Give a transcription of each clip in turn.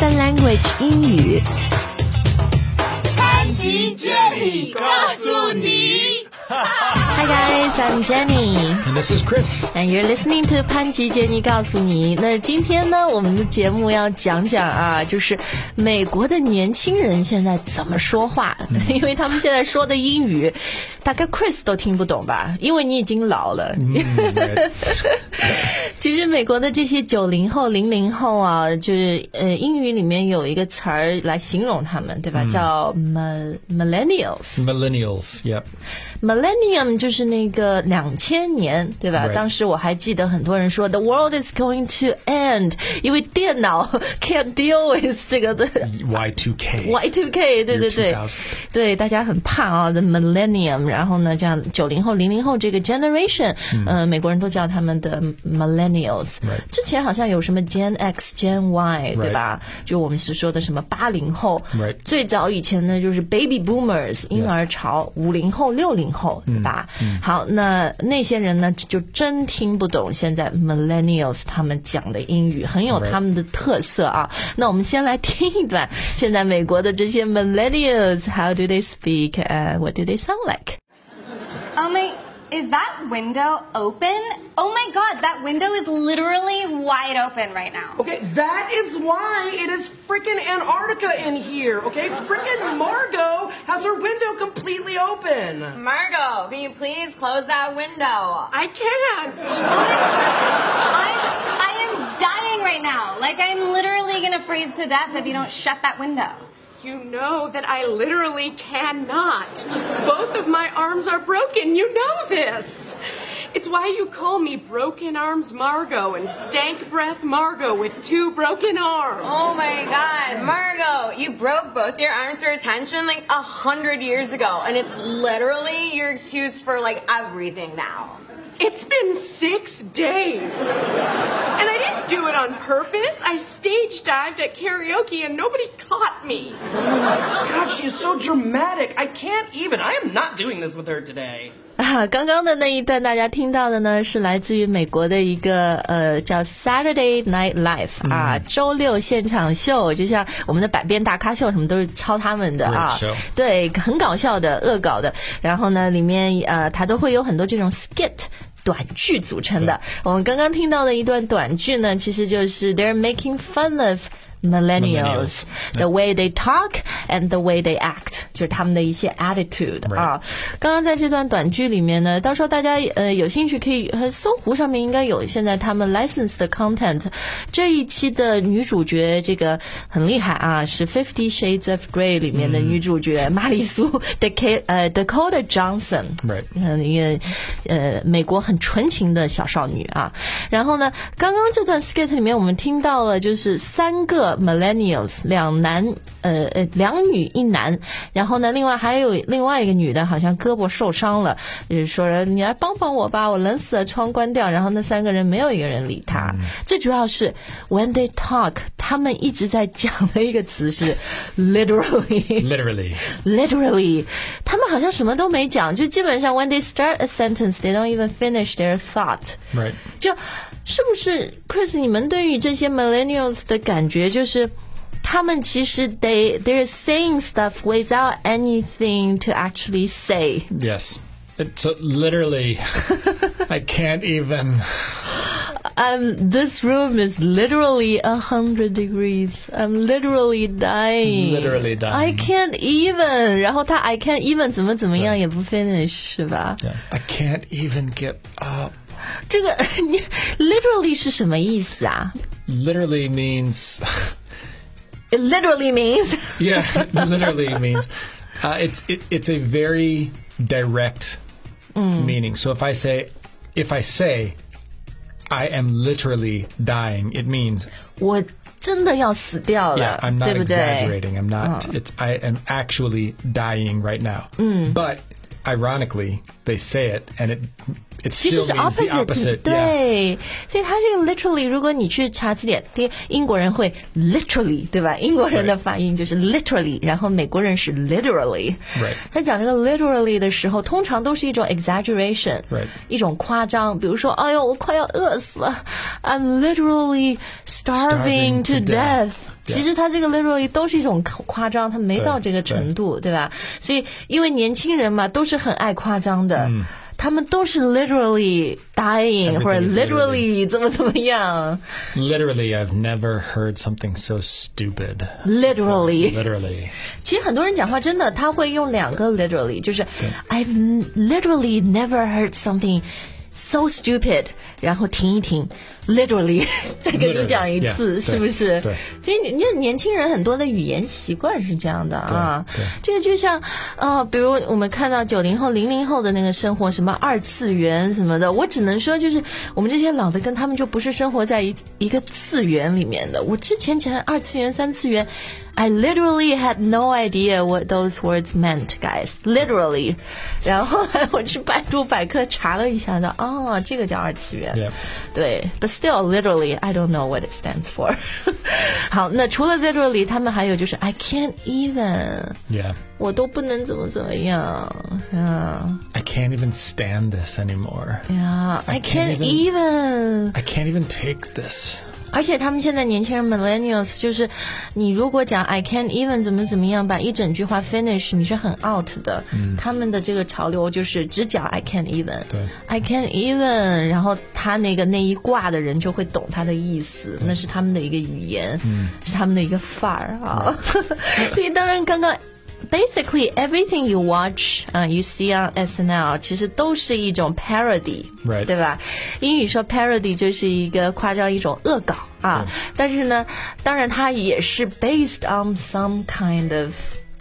Open Language 英语。开局接你告诉你。哈哈 Hi guys, I'm Jenny. And this is Chris. And you're listening to 潘吉杰尼告诉你。那今天呢，我们的节目要讲讲啊，就是美国的年轻人现在怎么说话，因为他们现在说的英语，大概 Chris 都听不懂吧，因为你已经老了。其实美国的这些九零后、零零后啊，就是呃，英语里面有一个词儿来形容他们，对吧？叫 millennials。Millennials, yep. Millennium 就是那个两千年，对吧.当时我还记得很多人说 The world is going to end，因为电脑 can't deal with 这个的 Y two K Y two K，对对对对，大家很怕啊，the millennium，然后呢，这样九零后、零零后这个 generation，呃，美国人都叫他们的 millennials。之前好像有什么 Gen X、Gen Y，对吧？就我们是说的什么八零后。最早以前呢，就是 baby boomers 婴儿潮，五零后、六零后，对吧？好，那那些人呢，就真听不懂现在 millennials 他们讲的英语，很有他们的特色啊。那我们先来听一段，现在美国的这些 millennials，how do they speak and what do they sound like？Oh my, is that window open? Oh my god, that window is literally wide open right now. Okay, that is why it is frickin' Antarctica in here, okay? Frickin' Margot has her window completely open. Margot, can you please close that window? I can't. I'm, I am dying right now. Like I'm literally gonna freeze to death if you don't shut that window. You know that I literally cannot. Both of my arms are broken. You know this. It's why you call me Broken Arms Margot and Stank Breath Margot with two broken arms. Oh my god, Margot, you broke both your arms for attention like a hundred years ago, and it's literally your excuse for like everything now. It's been six days. And I didn't do it on purpose. I stage dived at karaoke and nobody caught me. God, she is so dramatic. I can't even. I am not doing this with her today. 啊，刚刚的那一段大家听到的呢，是来自于美国的一个呃叫 Saturday Night Live 啊，周六现场秀，就像我们的百变大咖秀什么都是抄他们的啊 Great show，对，很搞笑的，恶搞的。然后呢，里面呃，它都会有很多这种 skit。 短句组成的，我们刚刚听到的一段短句呢，其实就是 they're making fun of millennials, Millennials the way they talk and the way they act，就是他们的一些 attitude 啊。刚刚在这段短剧里面呢，到时候大家呃有兴趣可以呃搜狐上面应该有现在他们 license 的 content。这一期的女主角这个很厉害啊，是 Fifty Shades of Grey 里面的女主角玛丽苏 Dakota 呃 Dakota Johnson。嗯，一个呃美国很纯情的小少女啊。然后呢，刚刚这段 skit 里面我们听到了就是三个millennials，两男呃呃两女一男，然后呢，另外还有另外一个女的，好像胳膊受伤了，就是说你来帮帮我吧，我冷死了，窗关掉。然后那三个人没有一个人理他。最主要是 when they talk，他们一直在讲的一个词是 literally。 Literally. literally，他们好像什么都没讲，就基本上 when they start a sentence, they don't even finish their thought。 Right. 就 是不是 Chris？你们对于这些 millennials 的感觉就是？他们其实 they they're saying stuff without anything to actually say。 Yes. It, so literally, I can't even. Um, this room is literally a hundred degrees. I'm literally dying. Literally dying. I can't even. 然后他 I can't even 怎么怎么样也不 finish 是吧？ Yeah. I can't even get up. 这个你 literally 是什么意思啊 Literally means. ？It literally means Yeah, literally means. Uh, it's it, it's a very direct meaning. So if I say, if I say, I am literally dying, it means 我真的要死掉 yeah, 了 I'm not 对不对？ exaggerating. I'm not. It's I am actually dying right now. But ironically, they say it, and it It 其实是 opposite. 对，所以它这个 literally，如果你去查字典，第英国人会 literally，对吧？英国人的.发音就是 literally，然后美国人是 literally。Right. 他讲这个 literally 的时候，通常都是一种 exaggeration. 一种夸张。比如说，哎呦，我快要饿死了，I'm literally starving to death.。其实他这个 literally 都是一种夸张，他没到这个程度，对吧？所以因为年轻人嘛，都是很爱夸张的。他们都是 literally dying 或者 Everything is literally 怎么怎么样 Literally, I've never heard something so stupid. ，literally。 Literally. 其实很多人讲话真的他会用两个 literally，就是 I've n- literally never heard something so stupid，然后停一停，literally 再跟你讲一次是不是？对所以你你年轻人很多的语言习惯是这样的啊。这个就像呃，比如我们看到九零后、零零后的那个生活，什么二次元什么的，我只能说就是我们这些老的跟他们就不是生活在一一个次元里面的。我之前讲二次元、三次元。I literally had no idea what those words meant, guys. Literally，然后后来我去百度百科查了一下，说哦，这个叫二次元。 Yep. 对，but still literally I don't know what it stands for 。好，那除了 literally，他们还有就是 I can't even， Yeah. 我都不能怎么怎么样。嗯 I can't even stand this anymore. 呀，I I can't can't even。 I can't even take this. 而且他们现在年轻人 millennials 就是，你如果讲 I can't even 怎么怎么样，把一整句话 finish，你是很 out 的。他们的这个潮流就是只讲 I can't even，对，I can't even，然后他那个那一挂的人就会懂他的意思，那是他们的一个语言，是他们的一个范儿啊。所以 当然刚刚。Basically, everything you watch, 啊、you see on SNL，其实都是一种 parody，、 Right. 对吧？英语说 parody 就是一个夸张一种恶搞啊，但是呢，当然它也是 based on some kind of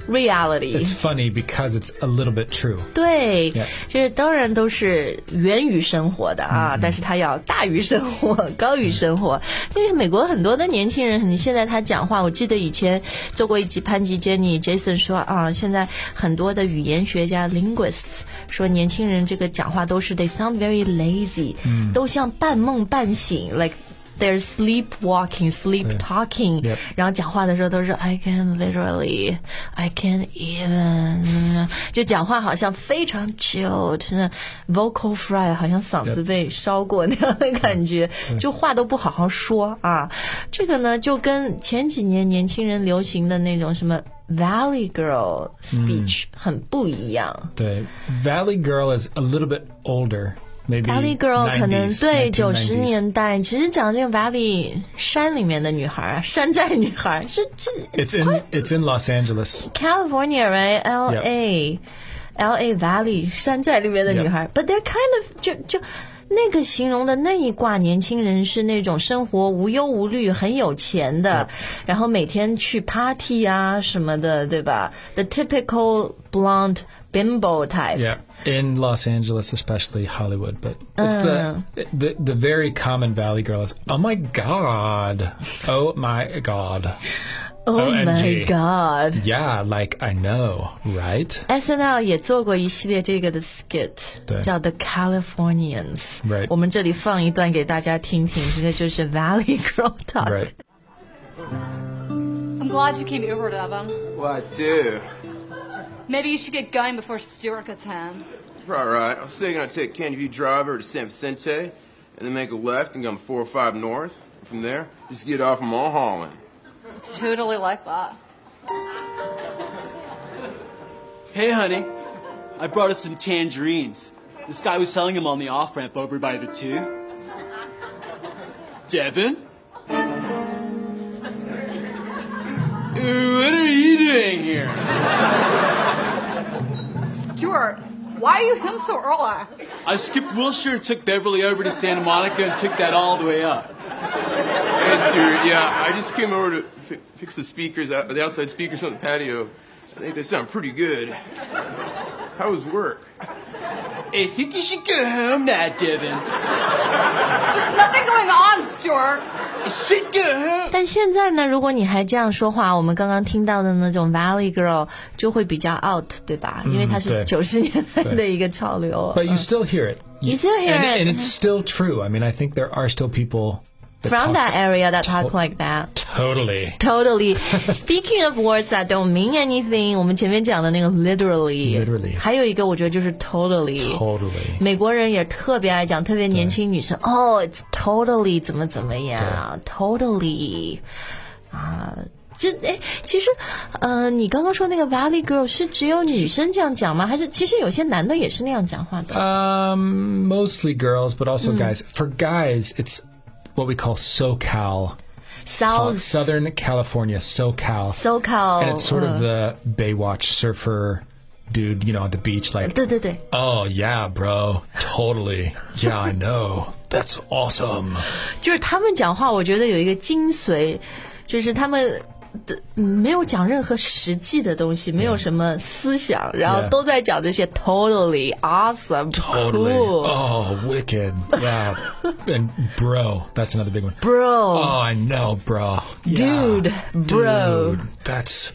reality。It's funny because it's a little bit true. 对 Yeah. 这当然都是源于生活的啊，但是它要大于生活，高于生活。因为美国很多的年轻人，你现在他讲话，我记得以前做过一集潘吉 Jenny Jason 说啊，现在很多的语言学家 linguists 说年轻人这个讲话都是 they sound very lazy，、都像半梦半醒，like。They're sleepwalking, sleep talking，、 Yep. 然后讲话的时候都是 I can literally, I can even，就讲话好像非常 chill，真的 vocal fry，好像嗓子被烧过那样的感觉，就话都不好好说啊。这个呢，就跟前几年年轻人流行的那种什么 Valley Girl speech、很不一样。The Valley Girl is a little bit older. Valley Girl 可能 90s, 对九十 1990s. 年代，其实讲这个 Valley 山里面的女孩啊，山寨女孩是这 It's in it's in Los Angeles. California, right? L A, L A Valley 山寨里面的女孩 But they're kind of 就就那个形容的那一挂年轻人是那种生活无忧无虑、很有钱的，然后每天去 party 啊什么的，对吧？The typical blonde bimbo type. Yeah, in Los Angeles, especially Hollywood, but it's the, the the very common Valley Girl is. Oh my God! Oh my God! Oh my OMG. god! Yeah, like I know, right? S N L 也做过一系列这个的 skit，对叫 The Californians。 Right 我们这里放一段给大家听听，这个就是 Valley Girl Talk。 Right. I'm glad you came over, Devin. What do? Maybe you should get going before Stuart gets home. All right. I was thinking I'd take Candy View Drive over to San Vicente, and then make a left and come 405 north. From there, just get off Mulholland. Totally like that. Hey, honey. I brought us some tangerines. This guy was selling them on the off ramp over by the two. Devin? What are you doing here? Stuart, why are you home so early? I skipped Wilshire and took Beverly over to Santa Monica and took that all the way up. Hey, Stuart. Yeah, I just came over to fi- fix the speakers, out, the outside speakers on the patio. I think they sound pretty good. How was work? I think you should go home now, Devin. There's nothing going on, Stuart. Shit good, huh? 但现在呢，如果你还这样说话，我们刚刚听到的那种 Valley Girl 就会比较 out，对吧？因为它是对九十年代的对一个潮流。 But you still hear it. You still hear and, it. and it's still true. I mean, I think there are still people that From talk- that area that talk like that. Totally. Totally. Speaking of words that don't mean anything，我们前面讲的那个 literally， Literally 还有一个我觉得就是 totally。 Totally. 美国人也特别爱讲，特别年轻女生哦，it's totally 怎么怎么样，totally 啊。这哎，其实，呃，你刚刚说那个 Valley Girl 是只有女生这样讲吗？还是其实有些男的也是那样讲话的？ Um, mostly girls, but also Mm. guys. For guys, it's what we call SoCal. South Southern California, SoCal. SoCal， And it's sort 嗯 of the Baywatch surfer dude, you know, on the beach, like, 对对对， oh, yeah, bro, totally. Yeah, I know. That's awesome. 就是他们讲话，我觉得有一个精髓，就是他们的嗯 没有讲任何实际的东西，没有什么思想，然后 Yeah. 都在讲这些 totally awesome Totally. cool Oh, wicked. Yeah. and bro, that's another big one. bro Oh, I know, bro. Yeah. Dude, bro. Dude, that's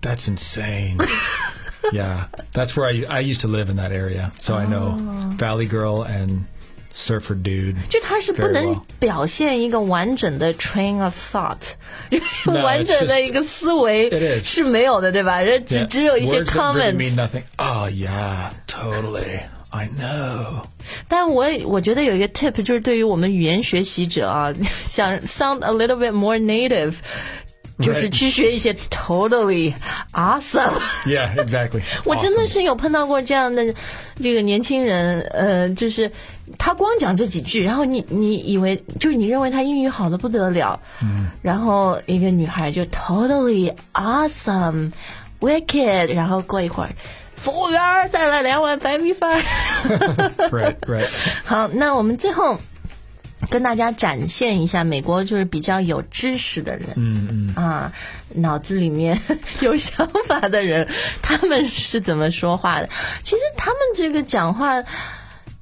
that's insane. yeah, that's where I I used to live in that area, so I know Oh. Valley Girl and Surfer Dude. 就他是不能表现一个完整的 train of thought，完整的一个思维是没有的，对吧？这只只有一些 comments。mean nothing. Oh yeah, totally. I know. 但我我觉得有一个 tip 就是对于我们语言学习者啊，想 sound a little bit more native，就是去学一些 totally awesome。Yeah, exactly. 我真的是有碰到过这样的这个年轻人，呃，就是他光讲这几句，然后你你以为就是你认为他英语好的不得了，嗯，然后一个女孩就 totally awesome wicked，然后过一会儿，服务员再来两碗白米饭。right, right. 好，那我们最后跟大家展现一下美国就是比较有知识的人，嗯嗯啊，脑子里面 有想法的人，他们是怎么说话的？其实他们这个讲话。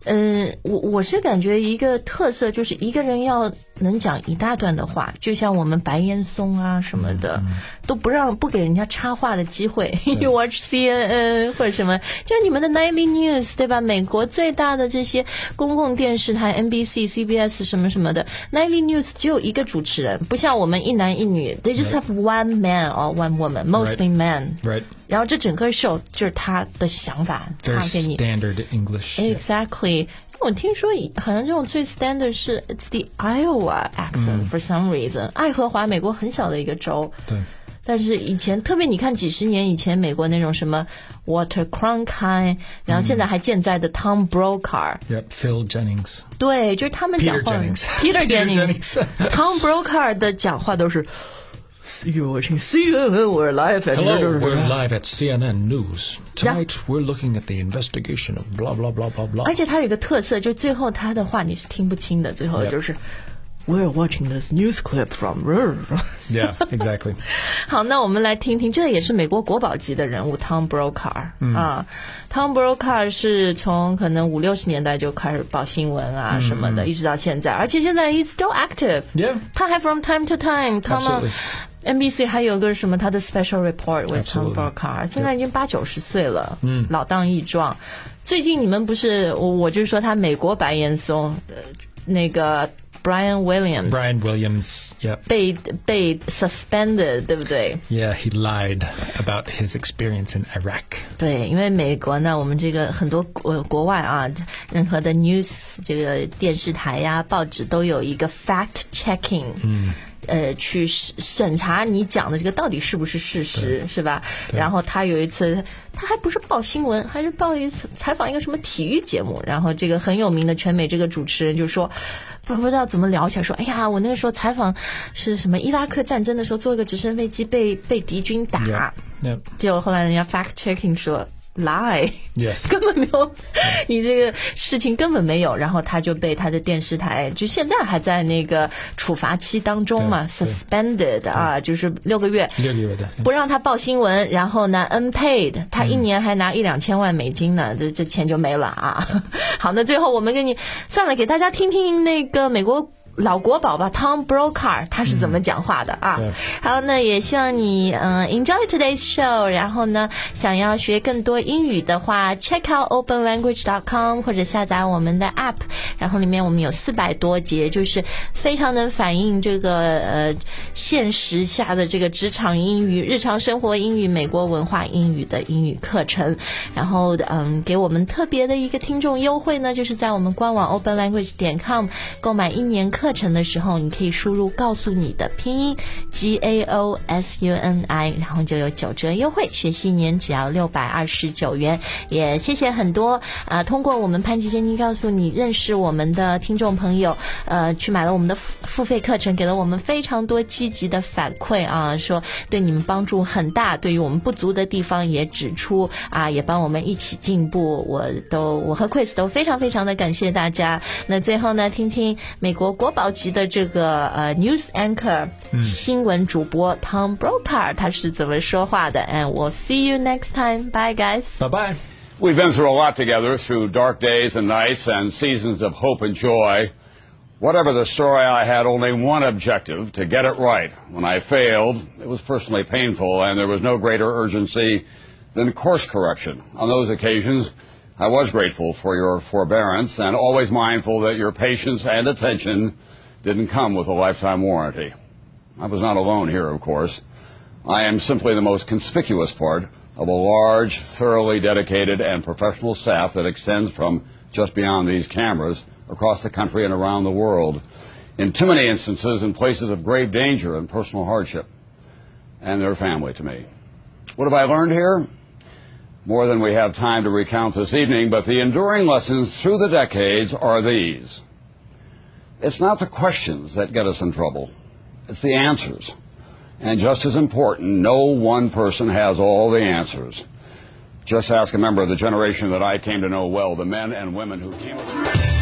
嗯，我我是感觉一个特色就是一个人要能讲一大段的话，就像我们白岩松啊什么的，都不让不给人家插话的机会。You watch CNN 或者什么，就你们的 Nightly News 对吧？美国最大的这些公共电视台 NBC、CBS 什么什么的 Nightly News 只有一个主持人，不像我们一男一女，They just have one man or one woman, mostly man.。Right. 然后这整个 show 就是他的想法，他给你 standard English. 我听说好像这种最 standard 是 it's the Iowa accent、for some reason。爱荷华，美国很小的一个州。对。但是以前，特别你看几十年以前，美国那种什么 Walter Cronkite，然后现在还健在的 Tom Brokaw，、Yep. Phil Jennings. 对，就是他们讲话 Peter Peter Jennings Tom Brokaw 的讲话都是 See you watching CNN, we're live at Hello, we're live at CNN News. Tonight, we're looking at the investigation of blah blah blah blah blah. 而且他有一个特色，就最后他的话你是听不清的，最后 Yep. 就是 We're watching this news clip from。 Yeah, exactly. 好，那我们来听听，这也是美国国宝级的人物 Tom Brokaw、啊。Tom Brokaw 是从可能五六十年代就开始报新闻啊什么的，一直到现在，而且现在 he's still active。 Yeah. 他还 from time to time，他们 Absolutely. NBC 还有个什么他的 special report with Tom. Brokaw，现在已经八九十岁了，嗯，老当益壮。最近你们不是我，我就说他美国白岩松，呃，那个 Brian Williams Brian Williams. 被被 suspended，对不对？Yeah, he lied about his experience in Iraq. 对，因为美国呢，我们这个很多国国外啊，任何的 news 这个电视台呀、报纸都有一个 fact checking，嗯，呃，去审审查你讲的这个到底是不是事实，是吧？然后他有一次，他还不是报新闻，还是报一次采访一个什么体育节目，然后这个很有名的全美这个主持人就说。不不知道怎么聊起来，说，哎呀，我那个时候采访是什么伊拉克战争的时候，坐一个直升飞机被被敌军打.结果后来人家 fact checking 说 lie，Yes. 根本没有，你这个事情根本没有，然后他就被他的电视台，就现在还在那个处罚期当中嘛，suspended 啊，就是六个月。六个月的。不让他报新闻，然后呢，unpaid，他一年还拿一两千万美金呢，这这钱就没了啊。好，那最后我们给你算了，给大家听听那个美国老国宝吧，Tom Brokaw 他是怎么讲话的啊？对好，那也希望你嗯、呃 enjoy today's show。然后呢，想要学更多英语的话，check out openlanguage.com 或者下载我们的 app。然后里面我们有四百多节，就是非常能反映这个呃现实下的这个职场英语、日常生活英语、美国文化英语的英语课程。然后嗯，给我们特别的一个听众优惠呢，就是在我们官网 openlanguage 点 com 购买一年课课程的时候，你可以输入告诉你的拼音 G A O S U N I，然后就有九折优惠，学习一年只要六百二十九元。也谢谢很多啊、通过我们潘吉坚尼告诉你认识我们的听众朋友，呃，去买了我们的付费课程，给了我们非常多积极的反馈啊，说对你们帮助很大，对于我们不足的地方也指出啊，也帮我们一起进步。我都我和 Chris 都非常非常的感谢大家。那最后呢，听听美国国宝级的这个呃 news anchor、新闻主播 Tom Brokaw 他是怎么说话的？And we'll see you next time. Bye, guys. Bye bye. We've been through a lot together through dark days and nights and seasons of hope and joy. Whatever the story, I had only one objective to get it right. When I failed, it was personally painful, and there was no greater urgency than course correction. On those occasions, I was grateful for your forbearance and always mindful that your patience and attention didn't come with a lifetime warranty. I was not alone here, of course. I am simply the most conspicuous part of a large, thoroughly dedicated, and professional staff that extends from just beyond these cameras across the country and around the world, in too many instances in places of grave danger and personal hardship, and their family to me. What have I learned here? More than we have time to recount this evening, but the enduring lessons through the decades are these. It's not the questions that get us in trouble, it's the answers. And just as important, no one person has all the answers. Just ask a member of the generation that I came to know well, the men and women who came.